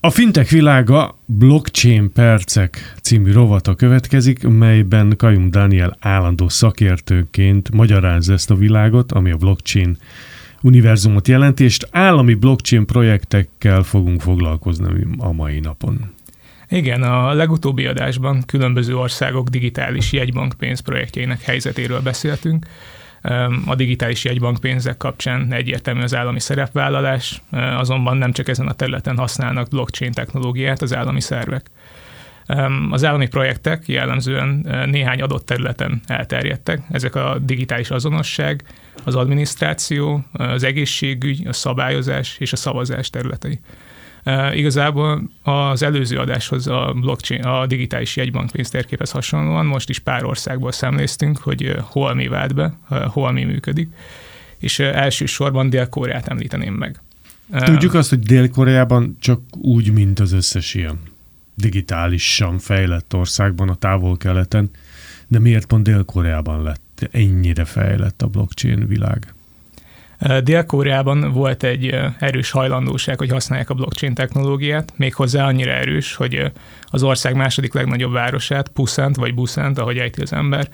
A fintech világa Blockchain Percek című rovata következik, melyben Kajum Daniel állandó szakértőként magyaráz ezt a világot, ami a blockchain univerzumot jelenti, és állami blockchain projektekkel fogunk foglalkozni a mai napon. Igen, a legutóbbi adásban különböző országok digitális jegybankpénz projektjeinek helyzetéről beszéltünk, a digitális jegybankpénzek kapcsán egyértelmű az állami szerepvállalás, azonban nem csak ezen a területen használnak blockchain technológiát az állami szervek. Az állami projektek jellemzően néhány adott területen elterjedtek. Ezek a digitális azonosság, az adminisztráció, az egészségügy, a szabályozás és a szavazás területei. Igazából az előző adáshoz a blockchain, a digitális jegybankpénz térképhez hasonlóan most is pár országból szemléztünk, hogy hol mi vált be, hol mi működik, és elsősorban Dél-Koreát említeném meg. Tudjuk azt, hogy Dél-Koreában csak úgy, mint az összes ilyen digitálisan fejlett országban a távol-keleten, de miért pont Dél-Koreában lett ennyire fejlett a blockchain világ? Dél-Koreában volt egy erős hajlandóság, hogy használják a blockchain technológiát, méghozzá annyira erős, hogy az ország második legnagyobb városát, Puszent vagy Buszent, ahogy ejti az ember,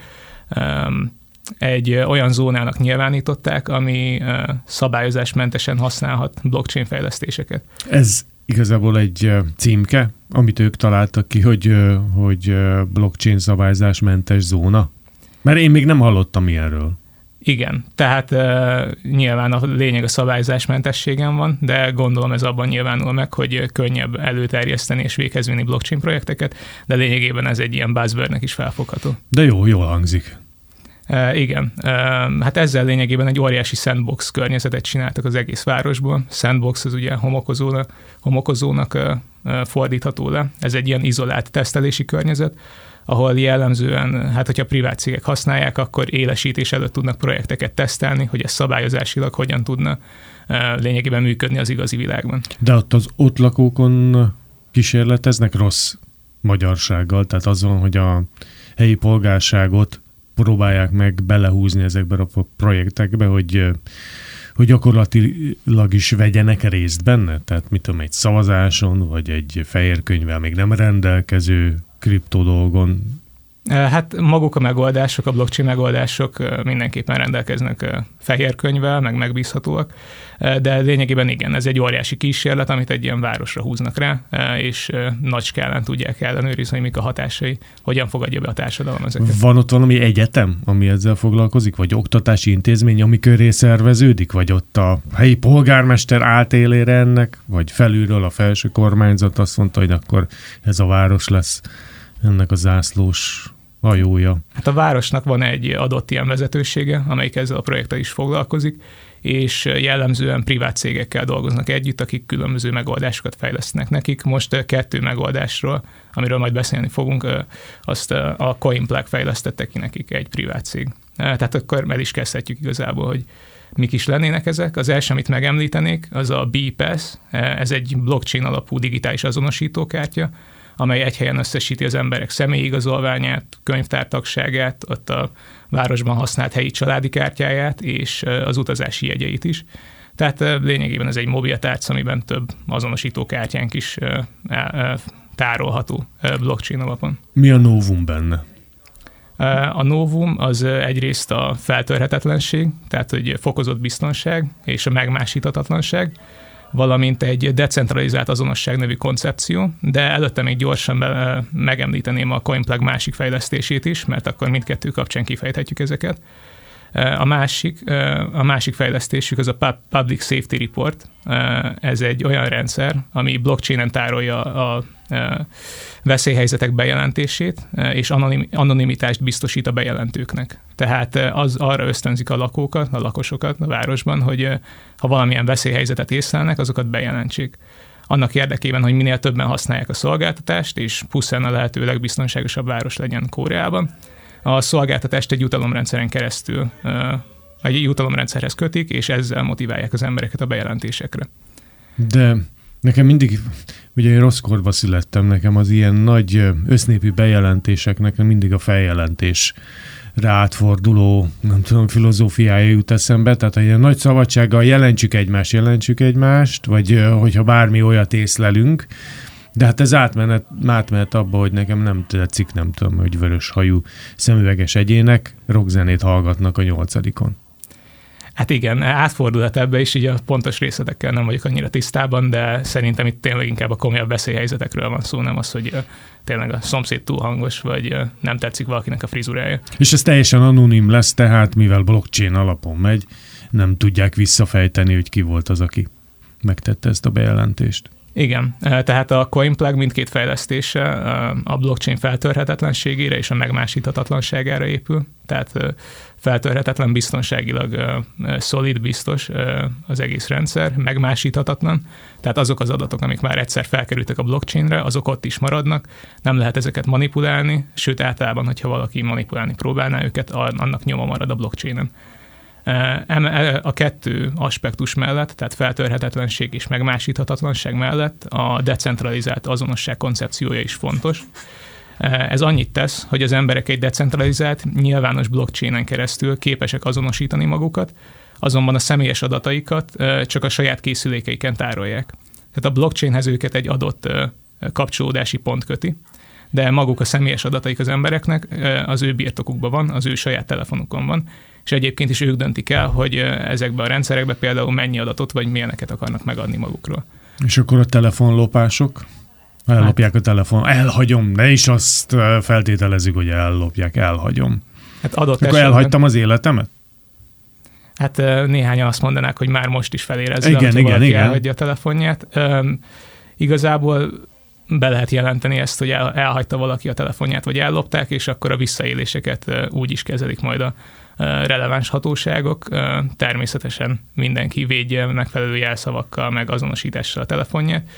egy olyan zónának nyilvánították, ami szabályozásmentesen használhat blockchain fejlesztéseket. Ez igazából egy címke, amit ők találtak ki, hogy, hogy blockchain szabályzásmentes zóna? Mert én még nem hallottam ilyenről. Igen, tehát uh, nyilván a lényeg a szabályzásmentességen van, de gondolom ez abban nyilvánul meg, hogy könnyebb előterjeszteni és véghez vinni blockchain projekteket, de lényegében ez egy ilyen buzzwordnek is felfogható. De jó, jól hangzik. Uh, igen, uh, hát ezzel lényegében egy óriási sandbox környezetet csináltak az egész városból. Sandbox az ugye homokozónak, homokozónak fordítható le. Ez egy ilyen izolált tesztelési környezet, ahol jellemzően, hát hogyha privát cégek használják, akkor élesítés előtt tudnak projekteket tesztelni, hogy ez szabályozásilag hogyan tudna lényegében működni az igazi világban. De ott az ott lakókon kísérleteznek rossz magyarsággal, tehát azon, hogy a helyi polgárságot próbálják meg belehúzni ezekbe a projektekbe, hogy hogy gyakorlatilag is vegyenek részt benne? Tehát mit tudom, egy szavazáson, vagy egy fehér könyvvel még nem rendelkező kriptó dolgon Hát maguk a megoldások, a blockchain megoldások mindenképpen rendelkeznek fehér könyvvel, meg megbízhatóak, de lényegében igen, ez egy óriási kísérlet, amit egy ilyen városra húznak rá, és nagy skálán tudják ellenőrizni, hogy mik a hatásai, hogyan fogadja be a társadalom ezeket. Van ott valami egyetem, ami ezzel foglalkozik, vagy oktatási intézmény, ami köré szerveződik, vagy ott a helyi polgármester átélére ennek, vagy felülről a felső kormányzat azt mondta, hogy akkor ez a város lesz ennek a zászlós hajója. Hát a városnak van egy adott ilyen vezetősége, amelyik ezzel a projekttel is foglalkozik, és jellemzően privát cégekkel dolgoznak együtt, akik különböző megoldásokat fejlesztenek nekik. Most kettő megoldásról, amiről majd beszélni fogunk, azt a CoinPlug fejlesztette ki nekik egy privát cég. Tehát akkor el is kezdhetjük igazából, hogy mik is lennének ezek. Az első, amit megemlítenék, az a BPass, ez egy blockchain alapú digitális azonosítókártya, amely egy helyen összesíti az emberek személyigazolványát, könyvtártagságát, ott a városban használt helyi családi kártyáját és az utazási jegyeit is. Tehát lényegében ez egy mobiltárc, amiben több azonosító kártyánk is tárolható blockchain alapon. Mi a novum benne? A novum az egyrészt a feltörhetetlenség, tehát hogy fokozott biztonság és a megmásíthatatlanság, valamint egy decentralizált azonosság nevű koncepció, de előtte még gyorsan be, megemlíteném a CoinPlug másik fejlesztését is, mert akkor mindkettő kapcsán kifejthetjük ezeket. A másik, a másik fejlesztésük az a Public Safety Report. Ez egy olyan rendszer, ami blockchainen tárolja a veszélyhelyzetek bejelentését, és anonim, anonimitást biztosít a bejelentőknek. Tehát az arra ösztönzik a lakókat, a lakosokat a városban, hogy ha valamilyen veszélyhelyzetet észlelnek, azokat bejelentsék. Annak érdekében, hogy minél többen használják a szolgáltatást, és pusztán a lehető legbiztonságosabb város legyen Koreában. A szolgáltatást egy jutalomrendszeren keresztül egy jutalomrendszerhez kötik, és ezzel motiválják az embereket a bejelentésekre. De Nekem mindig, ugye én rossz korba születtem, nekem az ilyen nagy össznépi bejelentéseknek mindig a feljelentés átforduló, nem tudom, filozófiája jut eszembe, tehát a nagy szabadsággal jelentsük egymást, jelentsük egymást, vagy hogyha bármi olyat észlelünk, de hát ez átmenet, átmenet abba, hogy nekem nem tetszik, nem tudom, hogy vörös hajú szemüveges egyének rockzenét hallgatnak a nyolcadikon. Hát igen, átfordulhat ebbe is, így a pontos részletekkel nem vagyok annyira tisztában, de szerintem itt tényleg inkább a komolyabb veszélyhelyzetekről van szó, nem az, hogy tényleg a szomszéd túl hangos, vagy nem tetszik valakinek a frizurája. És ez teljesen anonim lesz, tehát mivel blockchain alapon megy, nem tudják visszafejteni, hogy ki volt az, aki megtette ezt a bejelentést. Igen, tehát a CoinPlug mindkét fejlesztése a blockchain feltörhetetlenségére és a megmásíthatatlanságára épül, tehát feltörhetetlen, biztonságilag szolid, biztos az egész rendszer, megmásíthatatlan, tehát azok az adatok, amik már egyszer felkerültek a blockchainre, azok ott is maradnak, nem lehet ezeket manipulálni, sőt általában, hogyha valaki manipulálni próbálná őket, annak nyoma marad a blockchainen. A kettő aspektus mellett, tehát feltörhetetlenség és megmásíthatatlanság mellett a decentralizált azonosság koncepciója is fontos. Ez annyit tesz, hogy az emberek egy decentralizált, nyilvános blockchainen keresztül képesek azonosítani magukat, azonban a személyes adataikat csak a saját készülékeiken tárolják. Tehát a blockchainhez őket egy adott kapcsolódási pont köti, de maguk a személyes adataik az embereknek az ő birtokukban van, az ő saját telefonukon van, és egyébként is ők döntik el, hogy ezekbe a rendszerekbe például mennyi adatot vagy milyeneket akarnak megadni magukról. És akkor a telefonlopások? Ellopják hát, a telefon. Elhagyom, ne is azt feltételezzük, hogy ellopják, elhagyom. Hát adott Akkor esetben, elhagytam az életemet? Hát néhányan azt mondanák, hogy már most is felérezze, igen, hogy igen, igen. elhagyja a telefonját. Üm, igazából be lehet jelenteni ezt, hogy el, elhagyta valaki a telefonját, vagy ellopták, és akkor a visszaéléseket úgy is kezelik majd a releváns hatóságok. Természetesen mindenki védje megfelelő jelszavakkal, meg azonosítással a telefonját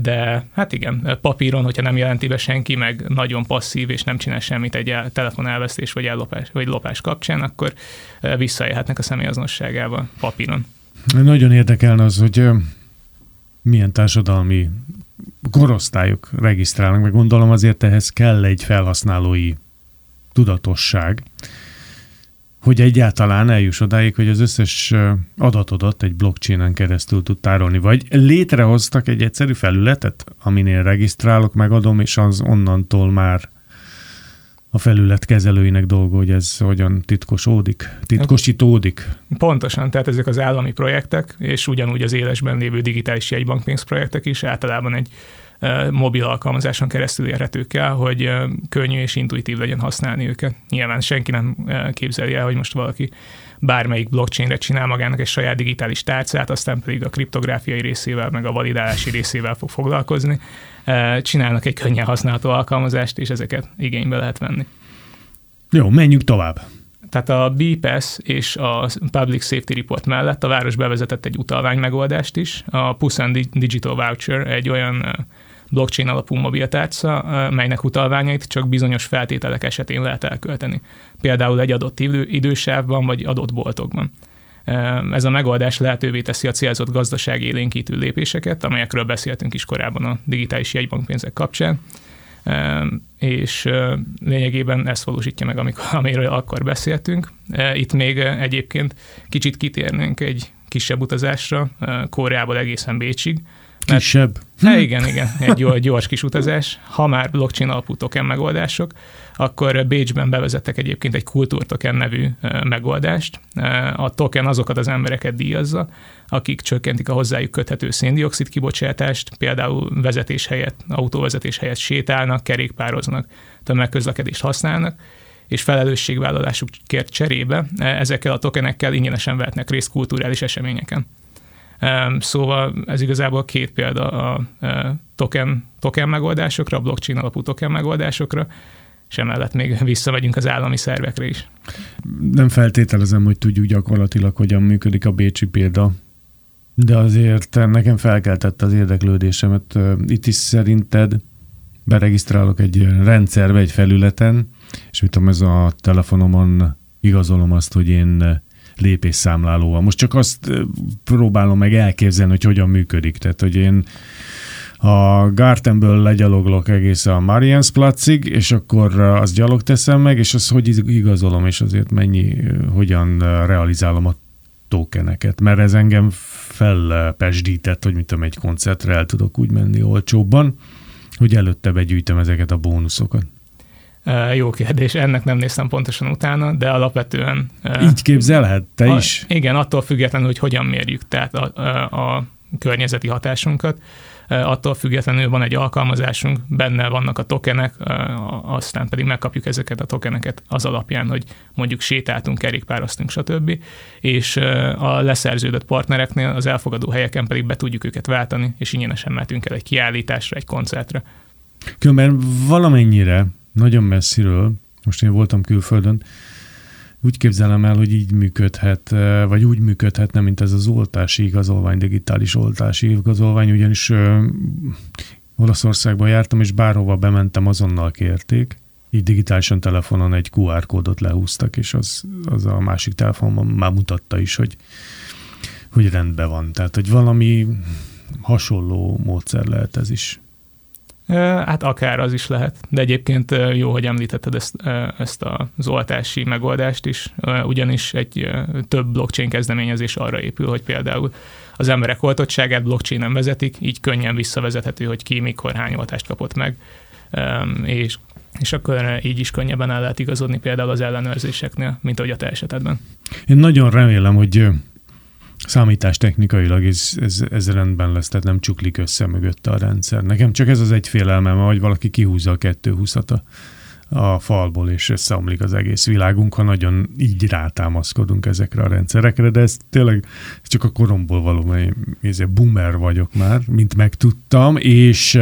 de hát igen, papíron, hogyha nem jelenti be senki, meg nagyon passzív, és nem csinál semmit egy telefonelvesztés vagy ellopás, vagy lopás kapcsán, akkor visszaélhetnek a személyazonosságával papíron. Nagyon érdekelne az, hogy milyen társadalmi korosztályok regisztrálnak, meg gondolom azért ehhez kell egy felhasználói tudatosság, hogy egyáltalán eljuss odáig, hogy az összes adatodat egy blockchainen keresztül tud tárolni. Vagy létrehoztak egy egyszerű felületet, aminél regisztrálok, megadom, és az onnantól már a felület kezelőinek dolga, hogy ez hogyan titkosódik, titkosítódik. Pontosan, tehát ezek az állami projektek, és ugyanúgy az élesben lévő digitális jegybankpénz projektek is általában egy mobil alkalmazáson keresztül érhetők el, hogy könnyű és intuitív legyen használni őket. Nyilván senki nem képzeli el, hogy most valaki bármelyik blockchainre csinál magának egy saját digitális tárcát, aztán pedig a kriptográfiai részével, meg a validálási részével fog foglalkozni. Csinálnak egy könnyen használható alkalmazást, és ezeket igénybe lehet venni. Jó, menjünk tovább. Tehát a BPS és a Public Safety Report mellett a város bevezetett egy utalvány megoldást is. A Pusan Digital Voucher egy olyan blockchain alapú mobiltárca, melynek utalványait csak bizonyos feltételek esetén lehet elkölteni. Például egy adott idősávban vagy adott boltokban. Ez a megoldás lehetővé teszi a célzott gazdaság élénkítő lépéseket, amelyekről beszéltünk is korábban a digitális jegybankpénzek kapcsán, és lényegében ezt valósítja meg, amikor, amiről akkor beszéltünk. Itt még egyébként kicsit kitérnénk egy kisebb utazásra, Koreából egészen Bécsig, Kisebb. Hát igen, igen, egy gyors, gyors kis utazás. Ha már blockchain alapú token megoldások, akkor Bécsben bevezettek egyébként egy kultúrtoken nevű megoldást. A token azokat az embereket díjazza, akik csökkentik a hozzájuk köthető széndiokszid kibocsátást, például vezetés helyett, autóvezetés helyett sétálnak, kerékpároznak, tömegközlekedést használnak, és felelősségvállalásukért cserébe ezekkel a tokenekkel ingyenesen vehetnek részt kulturális eseményeken. Szóval ez igazából két példa a token, token megoldásokra, a blockchain alapú token megoldásokra, és emellett még visszamegyünk az állami szervekre is. Nem feltételezem, hogy tudjuk gyakorlatilag, hogyan működik a Bécsi példa, de azért nekem felkeltette az érdeklődésemet. Itt is szerinted beregisztrálok egy rendszerbe, egy felületen, és mit tudom, ez a telefonomon igazolom azt, hogy én lépésszámlálóval. Most csak azt próbálom meg elképzelni, hogy hogyan működik. Tehát, hogy én a Gartenből legyaloglok egész a Mariansplatzig, és akkor azt gyalog teszem meg, és azt hogy igazolom, és azért mennyi, hogyan realizálom a tokeneket, mert ez engem felpesdített, hogy mit tudom, egy koncertre el tudok úgy menni olcsóbban, hogy előtte begyűjtöm ezeket a bónuszokat. Jó kérdés, ennek nem néztem pontosan utána, de alapvetően... Így képzelhet, te a, is? Igen, attól függetlenül, hogy hogyan mérjük tehát a, a, környezeti hatásunkat, attól függetlenül van egy alkalmazásunk, benne vannak a tokenek, aztán pedig megkapjuk ezeket a tokeneket az alapján, hogy mondjuk sétáltunk, kerékpároztunk, stb. És a leszerződött partnereknél az elfogadó helyeken pedig be tudjuk őket váltani, és ingyenesen mehetünk el egy kiállításra, egy koncertre. Különben valamennyire, nagyon messziről, most én voltam külföldön, úgy képzelem el, hogy így működhet, vagy úgy működhetne, mint ez az oltási igazolvány, digitális oltási igazolvány, ugyanis ö, Olaszországban jártam, és bárhova bementem, azonnal kérték, így digitálisan telefonon egy QR kódot lehúztak, és az, az a másik telefonban már mutatta is, hogy, hogy rendben van. Tehát, hogy valami hasonló módszer lehet ez is. Hát akár az is lehet, de egyébként jó, hogy említetted ezt, ezt az oltási megoldást is, ugyanis egy több blockchain kezdeményezés arra épül, hogy például az emberek oltottságát blockchain nem vezetik, így könnyen visszavezethető, hogy ki, mikor, hány oltást kapott meg, és és akkor így is könnyebben el lehet igazodni például az ellenőrzéseknél, mint ahogy a te esetedben. Én nagyon remélem, hogy számítás technikailag ez, ez, ez rendben lesz, tehát nem csuklik össze mögötte a rendszer. Nekem csak ez az egy félelmem, hogy valaki kihúzza a 220 a, a falból, és összeomlik az egész világunk, ha nagyon így rátámaszkodunk ezekre a rendszerekre, de ez tényleg csak a koromból való, mert én boomer vagyok már, mint megtudtam, és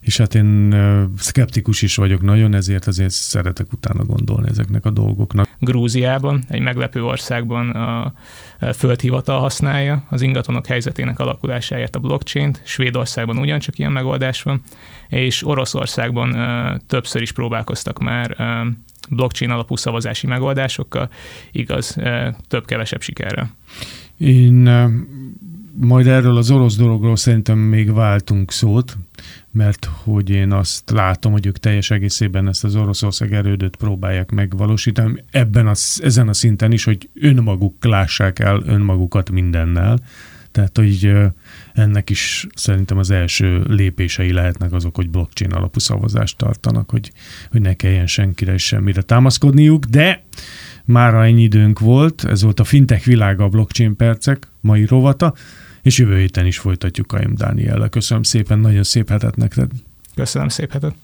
és hát én szkeptikus is vagyok nagyon, ezért azért szeretek utána gondolni ezeknek a dolgoknak. Grúziában, egy meglepő országban a földhivatal használja az ingatlanok helyzetének alakulásáért a blockchain-t, Svédországban ugyancsak ilyen megoldás van, és Oroszországban többször is próbálkoztak már blockchain alapú szavazási megoldásokkal, igaz, több-kevesebb sikerrel. Én majd erről az orosz dologról szerintem még váltunk szót, mert hogy én azt látom, hogy ők teljes egészében ezt az Oroszország erődöt próbálják megvalósítani, ebben a, ezen a szinten is, hogy önmaguk lássák el önmagukat mindennel. Tehát, hogy ennek is szerintem az első lépései lehetnek azok, hogy blockchain alapú szavazást tartanak, hogy, hogy ne kelljen senkire és semmire támaszkodniuk, de már ennyi időnk volt, ez volt a fintech világa a blockchain percek mai rovata és jövő héten is folytatjuk Kajm Dániellel. Köszönöm szépen, nagyon szép hetet neked. Köszönöm szép hetet.